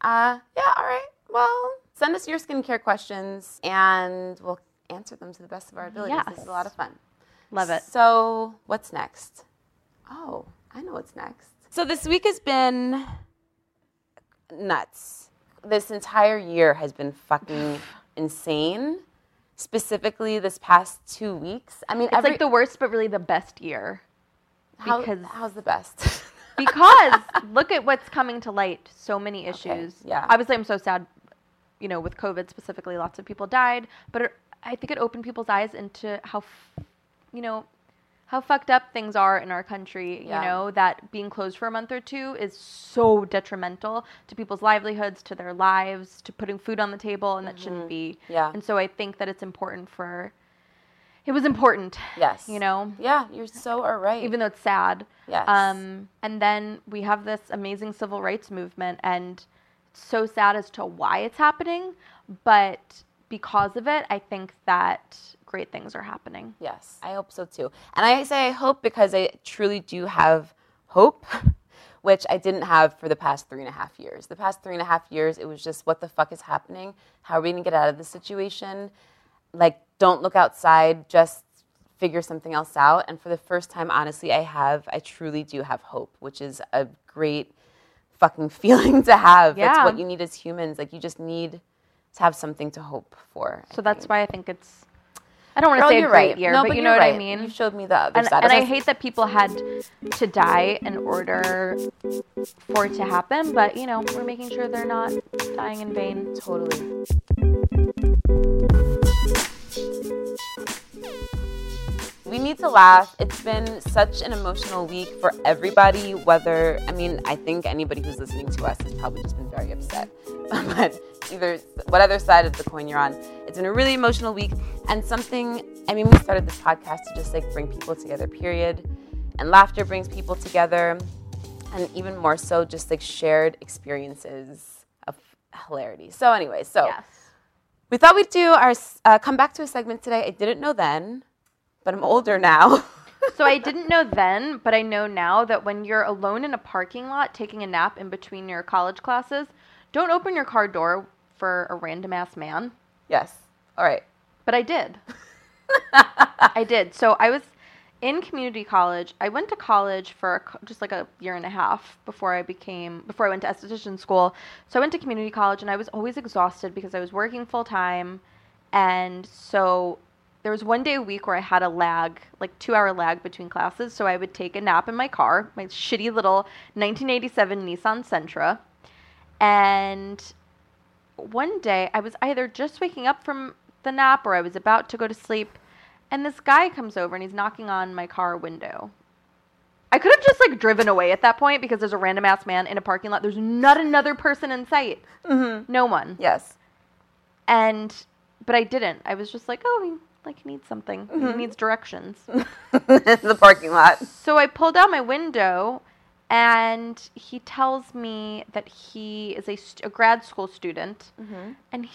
Uh, yeah, all right. Well, send us your skincare questions and we'll answer them to the best of our abilities. This is a lot of fun. Love it. So, what's next? Oh, I know what's next. So, this week has been nuts. This entire year has been fucking <sighs> insane. Specifically, this past two weeks. I mean, It's every, like the worst, but really the best year. how, because- how's the best? <laughs> Because look at what's coming to light. So many issues. yeah. Obviously, I'm so sad. You know, with COVID specifically, lots of people died. But it, I think it opened people's eyes into how, you know, how fucked up things are in our country. Yeah. You know that being closed for a month or two is so detrimental to people's livelihoods, to their lives, to putting food on the table, and that shouldn't be. Mm-hmm. Yeah. And so I think that it's important for. It was important. yes. You know, Yeah, you're so are right. even though it's sad. Yes. Um, and then we have this amazing civil rights movement, and it's so sad as to why it's happening. But because of it, I think that great things are happening. Yes, I hope so too. And I say I hope because I truly do have hope, <laughs> which I didn't have for the past three and a half years. The past three and a half years, it was just what the fuck is happening? How are we gonna get out of this situation? Like, don't look outside, just figure something else out. And for the first time, honestly, I have, I truly do have hope, which is a great fucking <laughs> feeling to have. That's Yeah. what you need as humans. Like, you just need to have something to hope for. I So that's think. why I think it's. I don't want to say a you're great right. year, No, but, but you know what I right. mean. You showed me the other and, side. and I hate that people had to die in order for it to happen, but you know, we're making sure they're not dying in vain. Totally. We need to laugh. It's been such an emotional week for everybody, whether, I mean, I think anybody who's listening to us has probably just been very upset. <laughs> but either, whatever side of the coin you're on, it's been a really emotional week. And something, I mean, we started this podcast to just like bring people together, period. And laughter brings people together. And even more so, just like shared experiences of hilarity. So, anyway, so. Yes. We thought we'd do our uh, come back to a segment today. I didn't know then, but I'm older now. <laughs> So I didn't know then, but I know now that when you're alone in a parking lot taking a nap in between your college classes, don't open your car door for a random ass man. yes. All right. But I did. <laughs> I did. So I was in community college. I went to college for just like a year and a half before I became before I went to esthetician school. So I went to community college and I was always exhausted because I was working full time and so there was one day a week where I had a lag, like 2-hour lag between classes, so I would take a nap in my car, my shitty little 1987 Nissan Sentra. And one day I was either just waking up from the nap or I was about to go to sleep, and this guy comes over and he's knocking on my car window. I could have just like driven away at that point because there's a random ass man in a parking lot. There's not another person in sight. Mm-hmm. No one. Yes. And but I didn't. I was just like, oh, he like he needs something. He mm-hmm. needs directions. <laughs> the parking lot. So I pulled out my window, and he tells me that he is a, st- a grad school student, mm-hmm. and he,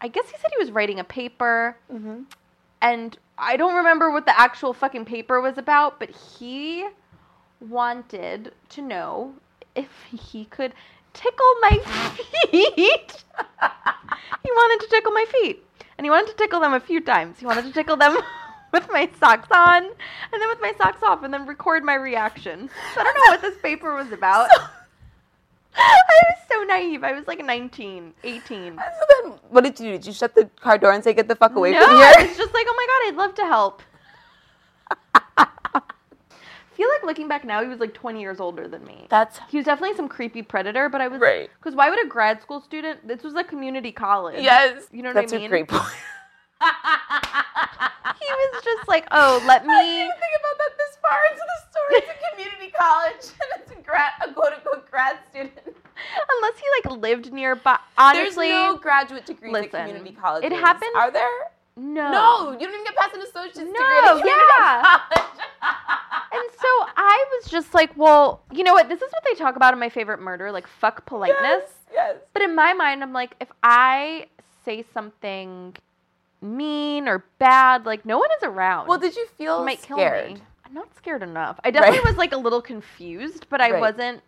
I guess he said he was writing a paper, mm-hmm. and I don't remember what the actual fucking paper was about, but he wanted to know if he could tickle my <laughs> feet. <laughs> he wanted to tickle my feet. And he wanted to tickle them a few times. He wanted to tickle them <laughs> with my socks on and then with my socks off and then record my reaction. So I don't know what this paper was about. <laughs> I was so naive. I was like 19, 18. So then, what did you do? Did you shut the car door and say, "Get the fuck away no, from I here"? was <laughs> just like, oh my god, I'd love to help. I feel like looking back now, he was like 20 years older than me. That's He was definitely some creepy predator, but I was Right. Because why would a grad school student? This was a community college. yes. You know what That's I a mean? great point. <laughs> He was just like, oh, let me. I didn't think about that this far into the story. It's a community college, <laughs> and it's a grad, a quote unquote grad student. Unless he like lived nearby. Honestly, There's no graduate listen, at community colleges. it happened- Are there? no. No, you don't even get past an associate's degree No, yeah. <laughs> And so I was just like, well, you know what? This is what they talk about in my favorite murder, like fuck politeness. yes, yes. But in my mind, I'm like, if I say something mean or bad, like no one is around. Well, did you feel might kill scared? me. I'm not scared enough. I definitely Right. was like a little confused, but I Right. wasn't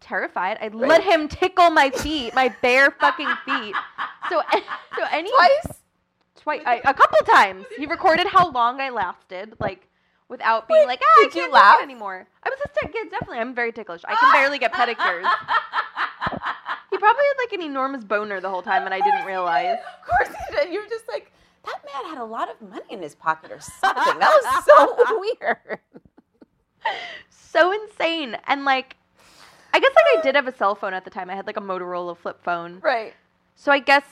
terrified. I let him tickle my feet, my bare fucking feet. So, <laughs> so any Twice? twice, I, a couple times. He recorded how long I lasted, like without being like, ah, I can't laugh? laugh anymore. I was a kid, definitely. I'm very ticklish. I can barely get pedicures. <laughs> He probably had like an enormous boner the whole time, and I didn't realize. Of course he did. You were just like, that man had a lot of money in his pocket or something. That was so <laughs> weird. So insane, and like, I guess like I did have a cell phone at the time. I had like a Motorola flip phone. Right. So I guess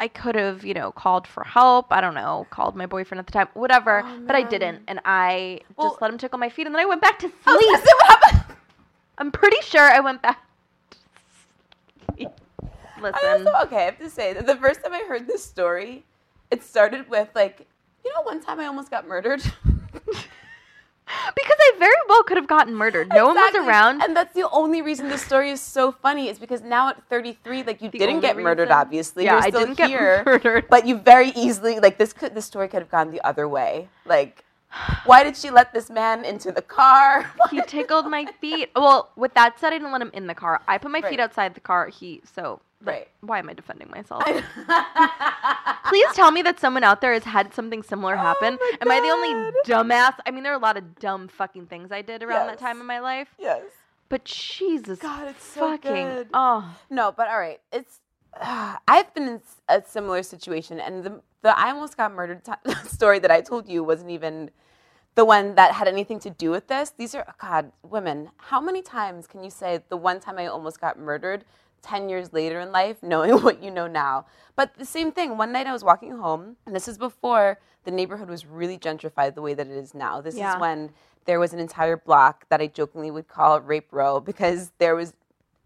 I could have, you know, called for help. I don't know, called my boyfriend at the time, whatever. Oh, but I didn't, and I Well- just let him tickle my feet, and then I went back to <laughs> oh, sleep. I was gonna say, what happened? I'm pretty sure I went back. sleep. I Listen, also, okay, I have to say that the first time I heard this story, it started with like, you know, one time I almost got murdered. <laughs> because I very well could have gotten murdered. No one was around. And that's the only reason this story is so funny is because now at 33, like you The didn't get murdered, obviously. Yeah, You're I still didn't get <laughs> murdered. But you very easily, like this could, this story could have gone the other way. Like, why did she let this man into the car? <laughs> he tickled my feet. Well, with that said, I didn't let him in the car. I put my Right. feet outside the car. He so. Right. Why am I defending myself? <laughs> Please tell me that someone out there has had something similar oh happen. Oh Am I the only dumbass? I mean, there are a lot of dumb fucking things I did around that time in my life. yes. But Jesus, God, it's so fucking good. oh, No, but all right. It's <sighs> I've been in a similar situation, and the the I almost got murdered ti <laughs> story that I told you wasn't even the one that had anything to do with this. These are God, women. How many times can you say the one time I almost got murdered? 10 years later in life, knowing <laughs> what you know now. But the same thing, one night I was walking home, and this is before the neighborhood was really gentrified the way that it is now. This Yeah. is when there was an entire block that I jokingly would call Rape Row because there was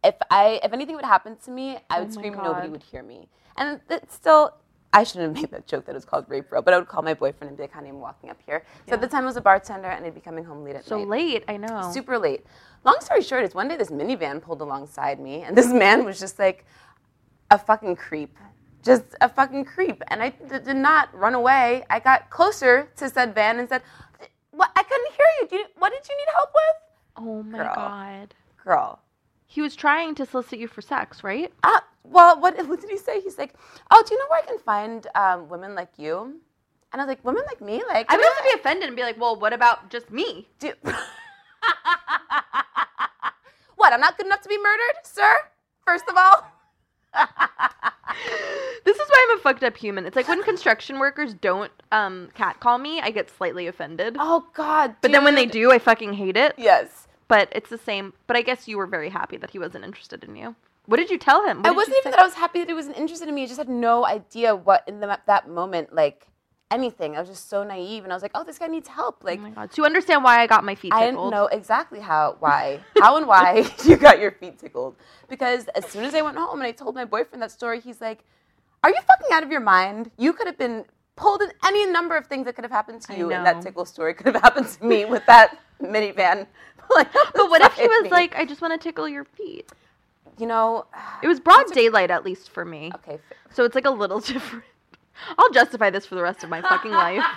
if I if anything would happen to me, I oh would Oh scream nobody would hear me. And it's still I shouldn't have made that joke that it was called rape row, but I would call my boyfriend and be like, honey, I'm walking up here. So at the time I was a bartender and I'd be coming home late at so night. late. I know. Super late. Long story short is one day this minivan pulled alongside me and this <laughs> man was just like a fucking creep. Just a fucking creep. And I d- did not run away. I got closer to said van and said, what? I couldn't hear you. Do you. What did you need help with? Oh my Girl. god. Girl. He was trying to solicit you for sex, right? Uh, well, what, <laughs> what did he say? He's like, oh, do you know where I can find um, women like you? And I was like, women like me? Like, I would also be <laughs> offended and be like, "Well, what about just me?" do- <laughs> what? I'm not good enough to be murdered, sir? First of all, This is why I'm a fucked up human. It's like when construction workers don't um catcall me, I get slightly offended. oh God. but then when they do, I fucking hate it. yes. But it's the same. But I guess you were very happy that he wasn't interested in you. What did you tell him? What I wasn't even say? that I was happy that he wasn't interested in me. I just had no idea what in the, that moment, like anything. I was just so naive, and I was like, oh, this guy needs help. Oh like, Oh my god. You understand why I got my feet Tickled? I didn't know exactly how, why, how and why <laughs> you got your feet tickled. Because as soon as I went home and I told my boyfriend that story, he's like, "Are you fucking out of your mind? You could have been pulled in any number of things that could have happened to you, and that tickle story could have happened to me with that minivan." <laughs> But what if he was me. like, "I just want to tickle your feet"? You know, It was broad daylight, at least for me. okay, So it's like a little <laughs> different. I'll justify this for the rest of my fucking life. <laughs>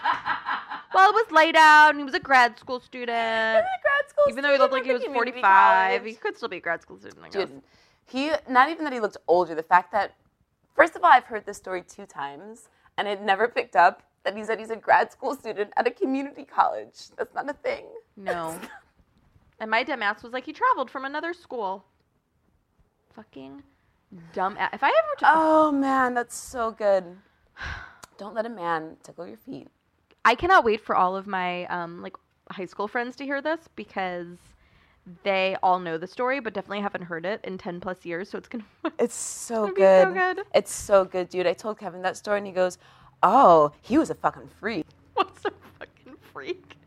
Well, it was laid out, and he was a grad school student. grad school Even though he looked like he was 45, he could still be a grad school student, I guess. Dude, he not even that he looked older. The fact that, first of all, I've heard this story two times, and it never picked up that he said he's a grad school student at a community college. That's not a thing. No. <laughs> and my dumb ass was like, he traveled from another school. Fucking dumb ass. If I ever t- Oh man, that's so good. Don't let a man tickle your feet. I cannot wait for all of my um like high school friends to hear this because they all know the story but definitely haven't heard it in 10 plus years so it's gonna <laughs> It's so gonna be so good. good. It's so good, dude. I told Kevin that story, and he goes, "Oh, he was a fucking freak." <laughs> what's a fucking freak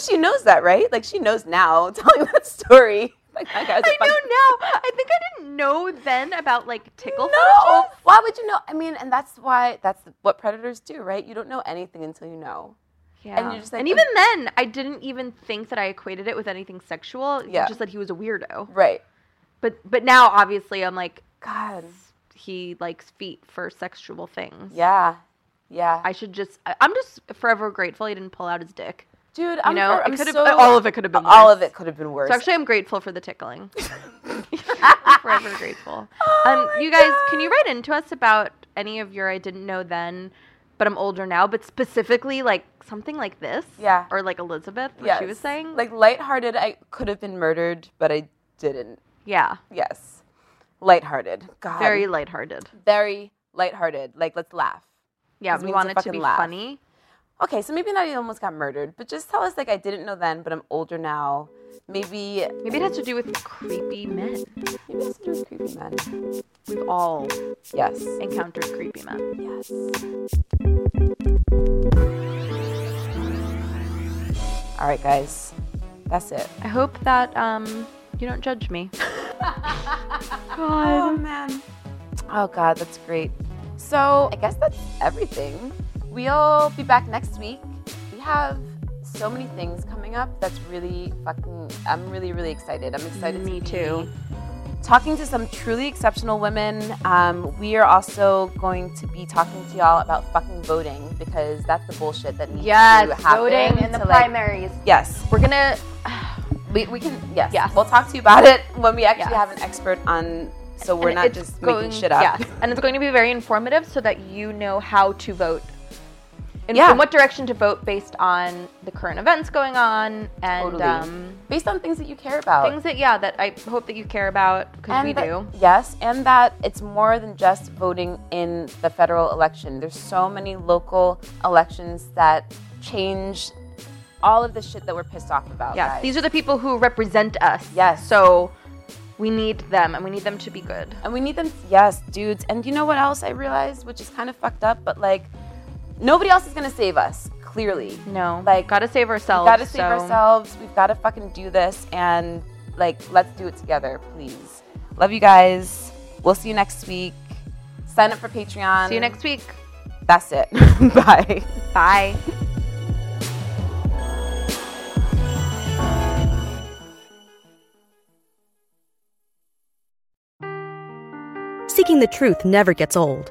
she knows that, right? Like she knows now. <laughs> Telling that story, like that guy's a I know now I think I didn't know then about like tickle No. fetishes. Why would you know? I mean, and that's why that's what predators do, right? You don't know anything until you know. Yeah. you're just like, and uh, even then, I didn't even think that I equated it with anything sexual. Yeah. Just that he was a weirdo. Right. But but now obviously I'm like God. he likes feet for sexual things. Yeah. Yeah. I should just I'm just forever grateful he didn't pull out his dick. Dude, I'm, know, I'm it could've- so, all of it could have been All of it could have been worse. So actually I'm grateful for the tickling. <laughs> Forever grateful. um, you guys, can you write into us about any of your I didn't know then, but I'm older now, but specifically like something like this? Yeah. Or like Elizabeth, what she was saying? Like lighthearted, I could have been murdered, but I didn't. yeah. Yes. Lighthearted. God. Very lighthearted. very lighthearted. Like, let's laugh. Yeah, we we want it to to be laugh. funny. Okay, so maybe not you almost got murdered, but just tell us like I didn't know then, but I'm older now. Maybe Maybe it has to do with creepy men. maybe it has to do with creepy men. We've all Yes. encountered creepy men. Yes. All right, guys. That's it. I hope that um you don't judge me. <laughs> Oh man. Oh god, that's great. So I guess that's everything. We'll be back next week. We have so many things coming up that's really fucking I'm really, really excited. I'm excited Me to too. be talking to some truly exceptional women. Um, we are also going to be talking to y'all about fucking voting because that's the bullshit that needs Yes, to happen. voting in the like- primaries. yes. We're gonna <sighs> We, we can yes. Yes. We'll talk to you about it when we actually Yes. have an expert on so we're and not just going- making shit up. Yes, and it's going to be very informative so that you know how to vote. In, Yeah. in what direction to vote based on the current events going on and Totally. um, Based on things that you care about. things that yeah that I hope that you care about because we that- do. Yes, and that it's more than just voting in the federal election. There's so many local elections that change all of the shit that we're pissed off about. Yes, guys. these are the people who represent us. Yes. So we need them and we need them to be good. and we need them. Yes, dudes. And you know what else I realized, which is kind of fucked up, but like nobody else is gonna save us. Clearly, No, Like, gotta save we ourselves. gotta save so- ourselves. We've gotta fucking do this, and like let's do it together, please. Love you guys. We'll see you next week. Sign up for Patreon. See you next week. That's it. <laughs> Bye. Bye. Seeking the truth never gets old.